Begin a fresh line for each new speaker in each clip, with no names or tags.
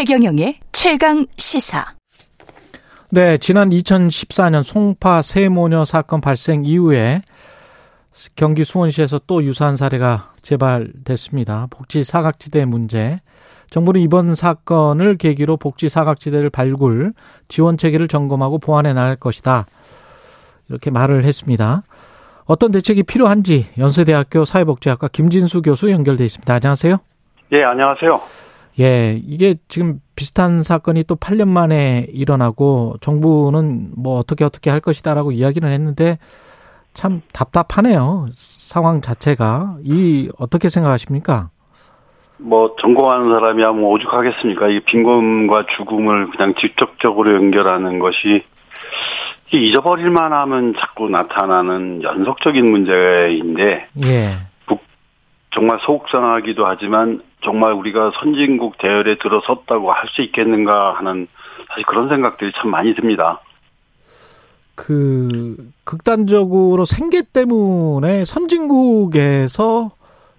최경영의 최강 시사.
네, 지난 2014년 송파 세모녀 사건 발생 이후에 경기 수원시에서 또 유사한 사례가 재발됐습니다. 복지 사각지대 문제. 정부는 이번 사건을 계기로 복지 사각지대를 발굴, 지원 체계를 점검하고 보완해 나갈 것이다. 이렇게 말을 했습니다. 어떤 대책이 필요한지 연세대학교 사회복지학과 김진수 교수 연결돼 있습니다. 안녕하세요.
예, 안녕하세요.
예, 이게 지금 비슷한 사건이 또 8년 만에 일어나고 정부는 뭐 어떻게 어떻게 할 것이다라고 이야기는 했는데 참 답답하네요. 상황 자체가. 이 어떻게 생각하십니까?
뭐 전공하는 사람이야 뭐 오죽하겠습니까? 이 빈곤과 죽음을 그냥 직접적으로 연결하는 것이 잊어버릴만 하면 자꾸 나타나는 연속적인 문제인데
예.
정말 속상하기도 하지만 정말 우리가 선진국 대열에 들어섰다고 할 수 있겠는가 하는 사실 그런 생각들이 참 많이 듭니다.
그 극단적으로 생계 때문에 선진국에서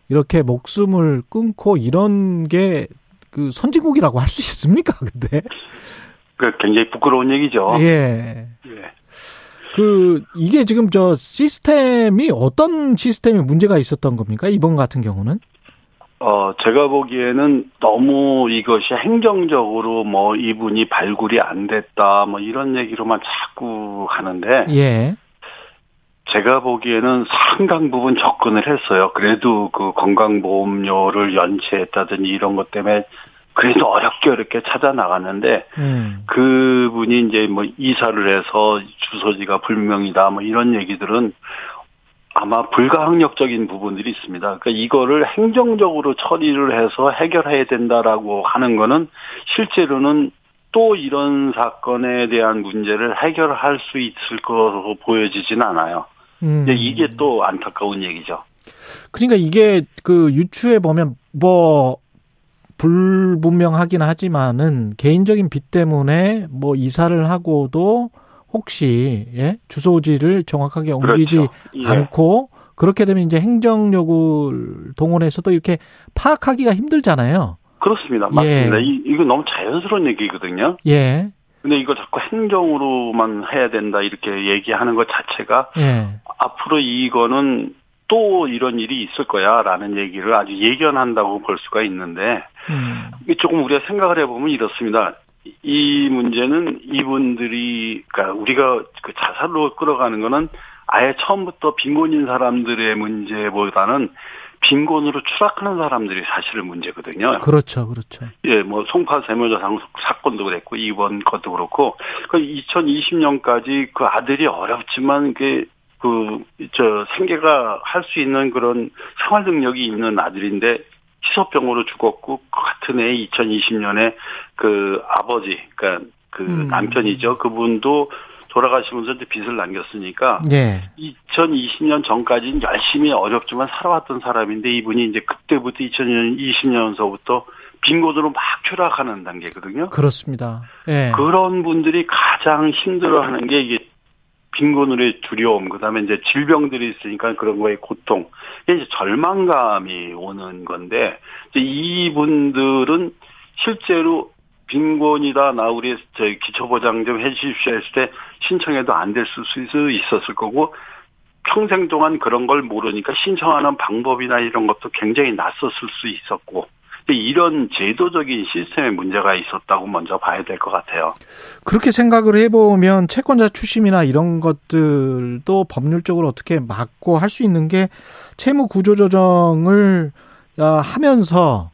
이렇게 목숨을 끊고 이런 게 그 선진국이라고 할 수 있습니까? 근데
그 굉장히 부끄러운 얘기죠.
예.
예.
그 이게 지금 저 시스템이 어떤 시스템에 문제가 있었던 겁니까? 이번 같은 경우는?
어, 제가 보기에는 너무 이것이 행정적으로 뭐 이분이 발굴이 안 됐다 뭐 이런 얘기로만 자꾸 하는데
예.
제가 보기에는 상당 부분 접근을 했어요. 그래도 그 건강보험료를 연체했다든지 이런 것 때문에 그래도 어렵게 어렵게 찾아 나갔는데
음.
그분이 이제 뭐 이사를 해서 주소지가 불명이다 뭐 이런 얘기들은 아마 불가항력적인 부분들이 있습니다. 그러니까 이거를 행정적으로 처리를 해서 해결해야 된다라고 하는 거는 실제로는 또 이런 사건에 대한 문제를 해결할 수 있을 것으로 보여지진 않아요.
음.
이게 또 안타까운 얘기죠.
그러니까 이게 그 유추해 보면 뭐 불분명하긴 하지만은 개인적인 빚 때문에 뭐 이사를 하고도 혹시 예? 주소지를 정확하게 옮기지
그렇죠. 예.
않고 그렇게 되면 이제 행정력을 동원해서도 이렇게 파악하기가 힘들잖아요.
그렇습니다. 맞습니다. 이, 이거 너무 자연스러운 얘기거든요.
예.
근데 이거 자꾸 행정으로만 해야 된다 이렇게 얘기하는 것 자체가
예.
앞으로 이거는 또 이런 일이 있을 거야라는 얘기를 아주 예견한다고 볼 수가 있는데
음.
조금 우리가 생각을 해보면 이렇습니다. 이 문제는 이분들이 그러니까 우리가 그 자살로 끌어가는 거는 아예 처음부터 빈곤인 사람들의 문제보다는 빈곤으로 추락하는 사람들이 사실은 문제거든요.
그렇죠. 그렇죠.
예, 뭐 송파 세모자 사건도 그랬고 이번 것도 그렇고 그 2020년까지 그 아들이 어렵지만 그 그 저 생계가 할 수 있는 그런 생활 능력이 있는 아들인데 희소병으로 죽었고 그 같은 해 2020년에 그 아버지 그러니까 그
음.
남편이죠 그분도 돌아가시면서 이제 빚을 남겼으니까
예.
2020년 전까지는 열심히 어렵지만 살아왔던 사람인데 이분이 이제 그때부터 2020년서부터 빈곤으로 막 추락하는 단계거든요.
그렇습니다. 예.
그런 분들이 가장 힘들어하는 게 이게 빈곤으로의 두려움, 그다음에 이제 질병들이 있으니까 그런 거에 고통, 이제 절망감이 오는 건데 이분들은 실제로 빈곤이다 나 우리 저희 기초보장 좀 해주십시오 했을 때 신청해도 안 될 수 있었을 거고 평생 동안 그런 걸 모르니까 신청하는 방법이나 이런 것도 굉장히 낯섰을 수 있었고 이런 제도적인 시스템에 문제가 있었다고 먼저 봐야 될 것 같아요.
그렇게 생각을 해보면 채권자 추심이나 이런 것들도 법률적으로 어떻게 막고 할 수 있는 게 채무 구조 조정을 아, 하면서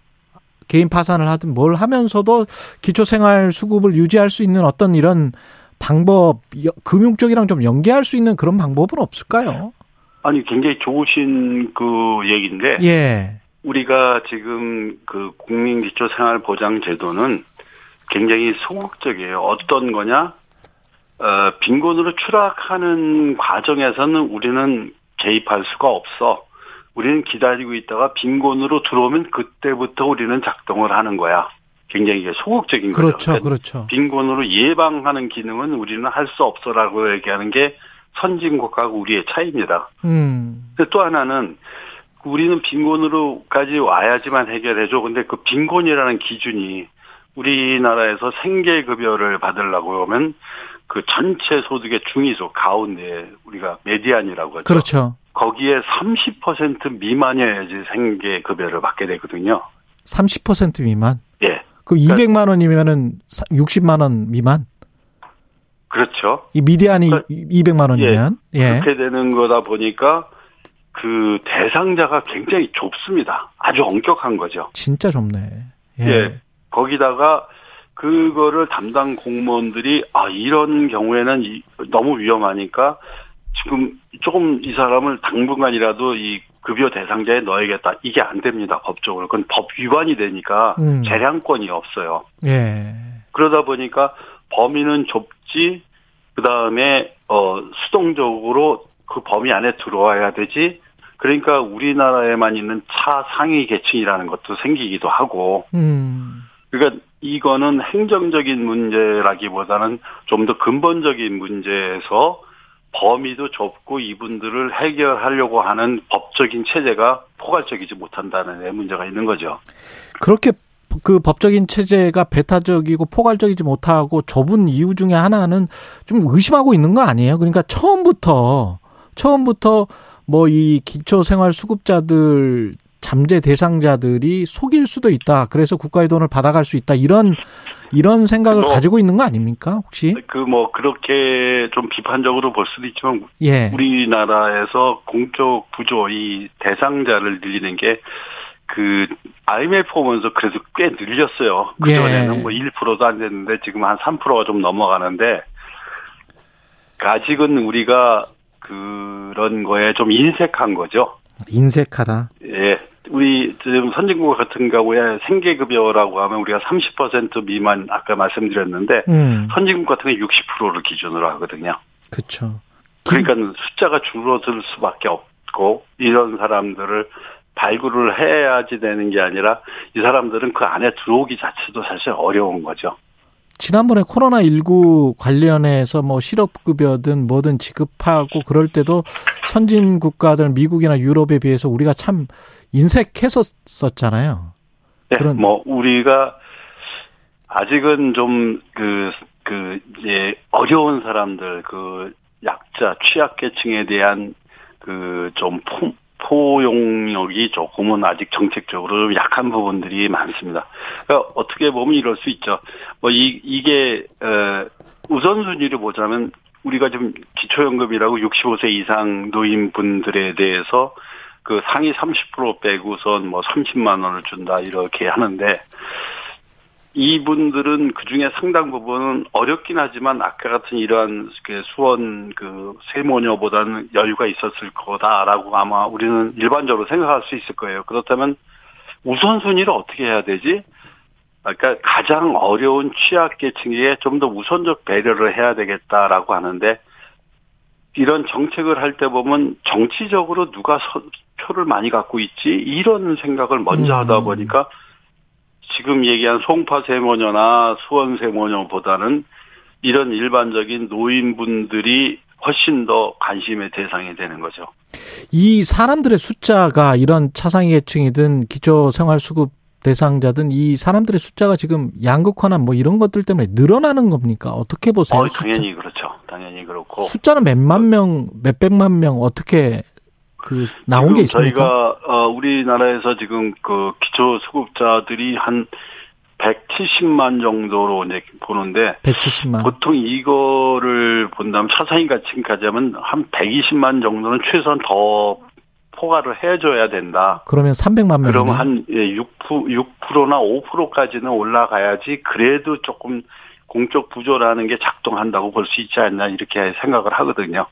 개인 파산을 하든 뭘 하면서도 기초생활 수급을 유지할 수 있는 어떤 이런 방법, 금융 쪽이랑 좀 연계할 수 있는 그런 방법은 없을까요?
아니 굉장히 좋으신 그 얘기인데
예.
우리가 지금 그 국민 기초 생활 보장 제도는 굉장히 소극적이에요. 어떤 거냐? 어, 빈곤으로 추락하는 과정에서는 우리는 개입할 수가 없어. 우리는 기다리고 있다가 빈곤으로 들어오면 그때부터 우리는 작동을 하는 거야. 굉장히 이게 소극적인 거죠.
그렇죠,
그러니까
그렇죠.
빈곤으로 예방하는 기능은 우리는 할 수 없어라고 얘기하는 게 선진국하고 우리의 차이입니다.
음.
또 하나는 우리는 빈곤으로까지 와야지만 해결해줘. 근데 그 빈곤이라는 기준이 우리나라에서 생계급여를 받으려고 하면 그 전체 소득의 중위소 가운데 우리가 메디안이라고 하죠.
그렇죠.
거기에 30% 미만이어야지 생계급여를 받게 되거든요.
30% 미만?
예.
그 200만 원이면은 60만 원 미만?
그렇죠.
이 미디안이
그러니까
200만 원이면 예.
그렇게 되는 거다 보니까 그 대상자가 굉장히 좁습니다. 아주 엄격한 거죠.
진짜 좁네. 예.
예. 거기다가 그거를 담당 공무원들이 아 이런 경우에는 이- 너무 위험하니까 지금 조금 이 사람을 당분간이라도 이 급여 대상자에 넣어야겠다. 이게 안 됩니다. 법적으로. 그건 법 위반이 되니까
음.
재량권이 없어요.
예.
그러다 보니까 범위는 좁지 그다음에 어 수동적으로 그 범위 안에 들어와야 되지. 그러니까 우리나라에만 있는 차 상위 계층이라는 것도 생기기도 하고
음.
그러니까 이거는 행정적인 문제라기보다는 좀 더 근본적인 문제에서 범위도 좁고 이분들을 해결하려고 하는 법적인 체제가 포괄적이지 못한다는 데 문제가 있는 거죠.
그렇게 그 법적인 체제가 배타적이고 포괄적이지 못하고 좁은 이유 중에 하나는 좀 의심하고 있는 거 아니에요? 그러니까 처음부터 처음부터 뭐 이 기초 생활 수급자들 잠재 대상자들이 속일 수도 있다. 그래서 국가의 돈을 받아갈 수 있다. 이런 이런 생각을
뭐-
가지고 있는 거 아닙니까? 혹시?
그 뭐 그렇게 좀 비판적으로 볼 수도 있지만
예.
우리나라에서 공적 부조 이 대상자를 늘리는 게 그 IMF 오면서 그래도 꽤 늘렸어요. 그
예.
전에는 뭐 1%도 안 됐는데 지금 한 3%가 좀 넘어가는데 아직은 우리가 그런 거에 좀 인색한 거죠.
인색하다.
예. 우리 지금 선진국 같은 경우에 생계급여라고 하면 우리가 30% 미만 아까 말씀드렸는데
음.
선진국 같은 경우 60%를 기준으로 하거든요.
그렇죠.
그러니까 숫자가 줄어들 수밖에 없고 이런 사람들을 발굴을 해야지 되는 게 아니라 이 사람들은 그 안에 들어오기 자체도 사실 어려운 거죠.
지난번에 코로나19 관련해서 뭐 실업급여든 뭐든 지급하고 그럴 때도 선진 국가들 미국이나 유럽에 비해서 우리가 참 인색했었잖아요.
네,
그런-
뭐 우리가 아직은 좀 그 그 이제 어려운 사람들 그 약자 취약계층에 대한 그 좀 포용력이 조금은 아직 정책적으로 좀 약한 부분들이 많습니다. 그러니까 어떻게 보면 이럴 수 있죠. 뭐 이 이게 어 우선순위를 보자면 우리가 지금 기초연금이라고 65세 이상 노인분들에 대해서 그 상위 30% 빼고선 뭐 30만 원을 준다 이렇게 하는데 이분들은 그 중에 상당 부분은 어렵긴 하지만 아까 같은 이러한 그 수원 그 세모녀보다는 여유가 있었을 거다라고 아마 우리는 일반적으로 생각할 수 있을 거예요. 그렇다면 우선순위를 어떻게 해야 되지? 그러니까 가장 어려운 취약계층에 좀 더 우선적 배려를 해야 되겠다라고 하는데 이런 정책을 할 때 보면 정치적으로 누가 서- 표를 많이 갖고 있지 이런 생각을 먼저
음.
하다 보니까 지금 얘기한 송파 세모녀나 수원 세모녀보다는 이런 일반적인 노인분들이 훨씬 더 관심의 대상이 되는 거죠.
이 사람들의 숫자가 이런 차상위 계층이든 기초생활수급 대상자든 이 사람들의 숫자가 지금 양극화나 뭐 이런 것들 때문에 늘어나는 겁니까? 어떻게 보세요?
어,
숫자?
당연히 그렇죠. 당연히 그렇고.
숫자는 몇만 명, 몇 백만 명 어떻게 그 나온 게 있습니까?
저희가 어, 우리나라에서 지금 그 기초 수급자들이 한 170만 정도로 이제 보는데
170만.
보통 이거를 본다면 차상위 가층까지 하면 한 120만 정도는 최소한 더 포괄을 해줘야 된다.
그러면 300만 명.
그러면 한 6%, 6%나 5%까지는 올라가야지 그래도 조금 공적 부조라는 게 작동한다고 볼 수 있지 않나 이렇게 생각을 하거든요.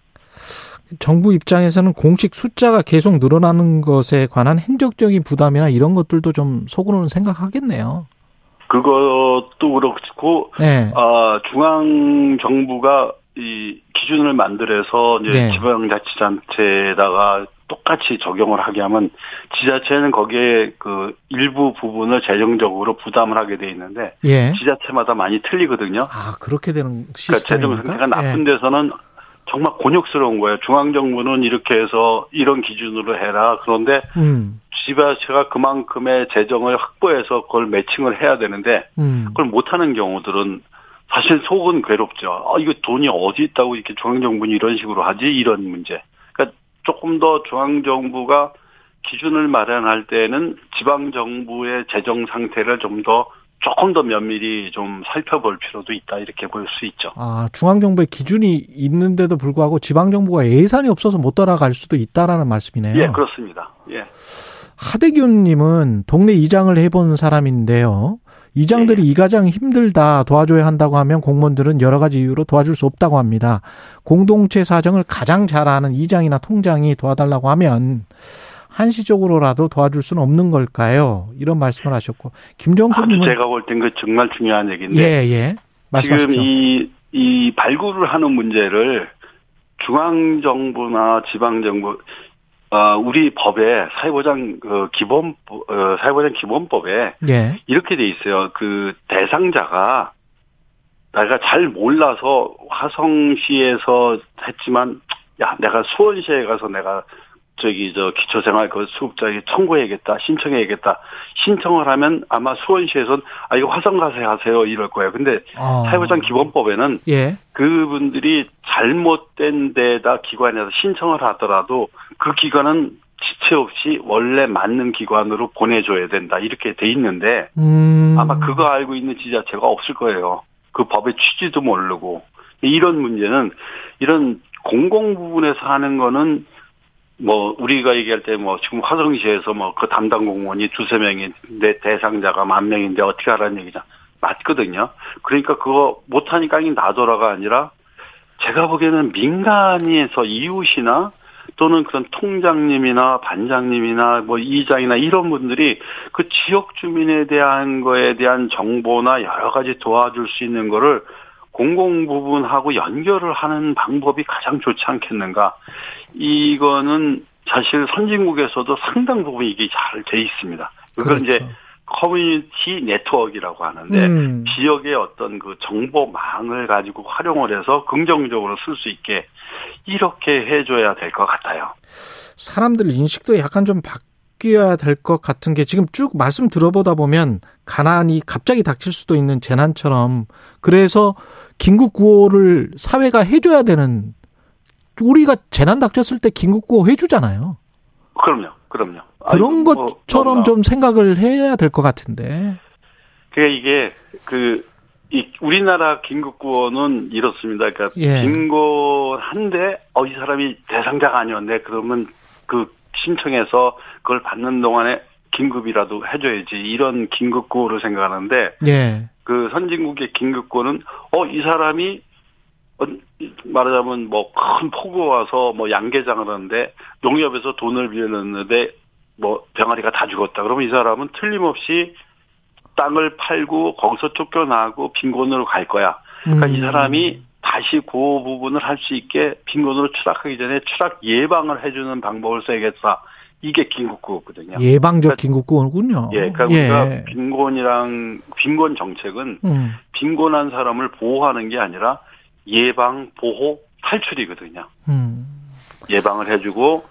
정부 입장에서는 공식 숫자가 계속 늘어나는 것에 관한 행정적인 부담이나 이런 것들도 좀 속으로는 생각하겠네요.
그것도 그렇고
네.
아, 중앙 정부가 이 기준을 만들어서 이제
네.
지방자치단체에다가 똑같이 적용을 하게 하면 지자체는 거기에 그 일부 부분을 재정적으로 부담을 하게 돼 있는데
예.
지자체마다 많이 틀리거든요.
아, 그렇게 되는
그러니까 재정? 상태가 나쁜 데서는 정말 곤욕스러운 거예요. 중앙정부는 이렇게 해서 이런 기준으로 해라. 그런데
음.
지자체가 그만큼의 재정을 확보해서 그걸 매칭을 해야 되는데
음.
그걸 못하는 경우들은 사실 속은 괴롭죠. 아, 이거 돈이 어디 있다고 이렇게 중앙정부는 이런 식으로 하지? 이런 문제. 그러니까 조금 더 중앙정부가 기준을 마련할 때는 지방정부의 재정 상태를 좀더 조금 더 면밀히 좀 살펴볼 필요도 있다 이렇게 볼 수 있죠.
아, 중앙정부의 기준이 있는데도 불구하고 지방정부가 예산이 없어서 못 따라갈 수도 있다라는 말씀이네요.
예, 그렇습니다. 예.
하대균님은 동네 이장을 해본 사람인데요. 이장들이
네.
이 가장 힘들다 도와줘야 한다고 하면 공무원들은 여러 가지 이유로 도와줄 수 없다고 합니다. 공동체 사정을 가장 잘 아는 이장이나 통장이 도와달라고 하면 한시적으로라도 도와줄 수는 없는 걸까요? 이런 말씀을 하셨고
아주
김정수님은
제가 볼 땐 그 정말 중요한 얘기인데
예 예. 말씀하십시오.
지금 이, 이 발굴을 하는 문제를 중앙 정부나 지방 정부, 어, 우리 법에 사회보장, 그 기본, 어, 사회보장 기본법에
예.
이렇게 돼 있어요. 그 대상자가 내가 잘 몰라서 화성시에서 했지만, 야, 내가 수원시에 가서 내가 저기 저 기초생활 그 수급자에게 청구해야겠다 신청해야겠다 신청을 하면 아마 수원시에선 아 이거 화성 가서 하세요 이럴 거예요 근데
어.
사회보장 기본법에는
예.
그분들이 잘못된 데다 기관에서 신청을 하더라도 그 기관은 지체 없이 원래 맞는 기관으로 보내줘야 된다 이렇게 돼 있는데
음.
아마 그거 알고 있는 지자체가 없을 거예요. 그 법의 취지도 모르고 이런 문제는 이런 공공 부분에서 하는 거는 뭐 우리가 얘기할 때 뭐 지금 화성시에서 뭐 그 담당 공무원이 두세 명인데 대상자가 만 명인데 어떻게 하라는 얘기냐 맞거든요. 그러니까 그거 못하니까 이 나더라가 아니라 제가 보기에는 민간에서 이웃이나 또는 그런 통장님이나 반장님이나 뭐 이장이나 이런 분들이 그 지역 주민에 대한 거에 대한 정보나 여러 가지 도와줄 수 있는 거를 공공 부분하고 연결을 하는 방법이 가장 좋지 않겠는가. 이거는 사실 선진국에서도 상당 부분 이게 잘 돼 있습니다. 그걸
그렇죠.
이제 커뮤니티 네트워크라고 하는데
음.
지역의 어떤 그 정보망을 가지고 활용을 해서 긍정적으로 쓸 수 있게 이렇게 해줘야 될 것 같아요.
사람들 인식도 약간 좀 바뀌 어야 될 것 같은 게 지금 쭉 말씀 들어보다 보면 가난이 갑자기 닥칠 수도 있는 재난처럼 그래서 긴급 구호를 사회가 해줘야 되는 우리가 재난 닥쳤을 때 긴급 구호 해주잖아요.
그럼요, 그럼요.
그런
아이고, 뭐,
것처럼
뭔가.
좀 생각을 해야 될 것 같은데.
그게 이게 그, 이 우리나라 긴급구호는 이렇습니다. 그러니까
예.
빈곤한데 어이 사람이 대상자가 아니었네. 그러면 그 신청해서 그걸 받는 동안에 긴급이라도 해줘야지 이런 긴급구호를 생각하는데
예.
그 선진국의 긴급구호는 어 이 사람이 어, 말하자면 뭐 큰 폭우가 와서 뭐 양계장을 하는데 농협에서 돈을 빌렸는데 뭐 병아리가 다 죽었다. 그러면 이 사람은 틀림없이 땅을 팔고 거기서 쫓겨나고 빈곤으로 갈 거야. 그러니까 이
음.
사람이 다시 그 부분을 할 수 있게 빈곤으로 추락하기 전에 추락 예방을 해주는 방법을 써야겠다. 이게 긴급구호거든요.
예방적 긴급 구호군요.
예, 그러니까 우리가 빈곤이랑 빈곤 정책은
음.
빈곤한 사람을 보호하는 게 아니라 예방, 보호, 탈출이거든요.
음.
예방을 해주고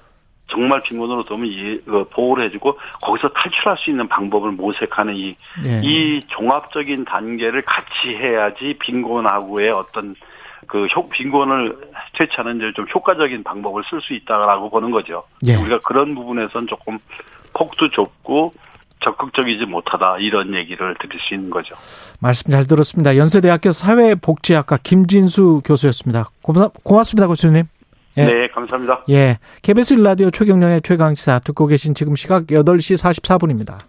정말 빈곤으로 들면 예, 어, 보호를 해주고 거기서 탈출할 수 있는 방법을 모색하는 이,
예.
이 종합적인 단계를 같이 해야지 빈곤하고의 어떤 그 효, 빈곤을 퇴치하는 이제 좀 효과적인 방법을 쓸 수 있다라고 보는 거죠.
예.
우리가 그런 부분에선 조금 폭도 좁고 적극적이지 못하다 이런 얘기를 드릴 수 있는 거죠.
말씀 잘 들었습니다. 연세대학교 사회복지학과 김진수 교수였습니다. 고마, 고맙습니다, 교수님. 예.
네, 감사합니다.
예. KBS 일라디오 최경련의 최강시사 듣고 계신 지금 시각 8시 44분입니다.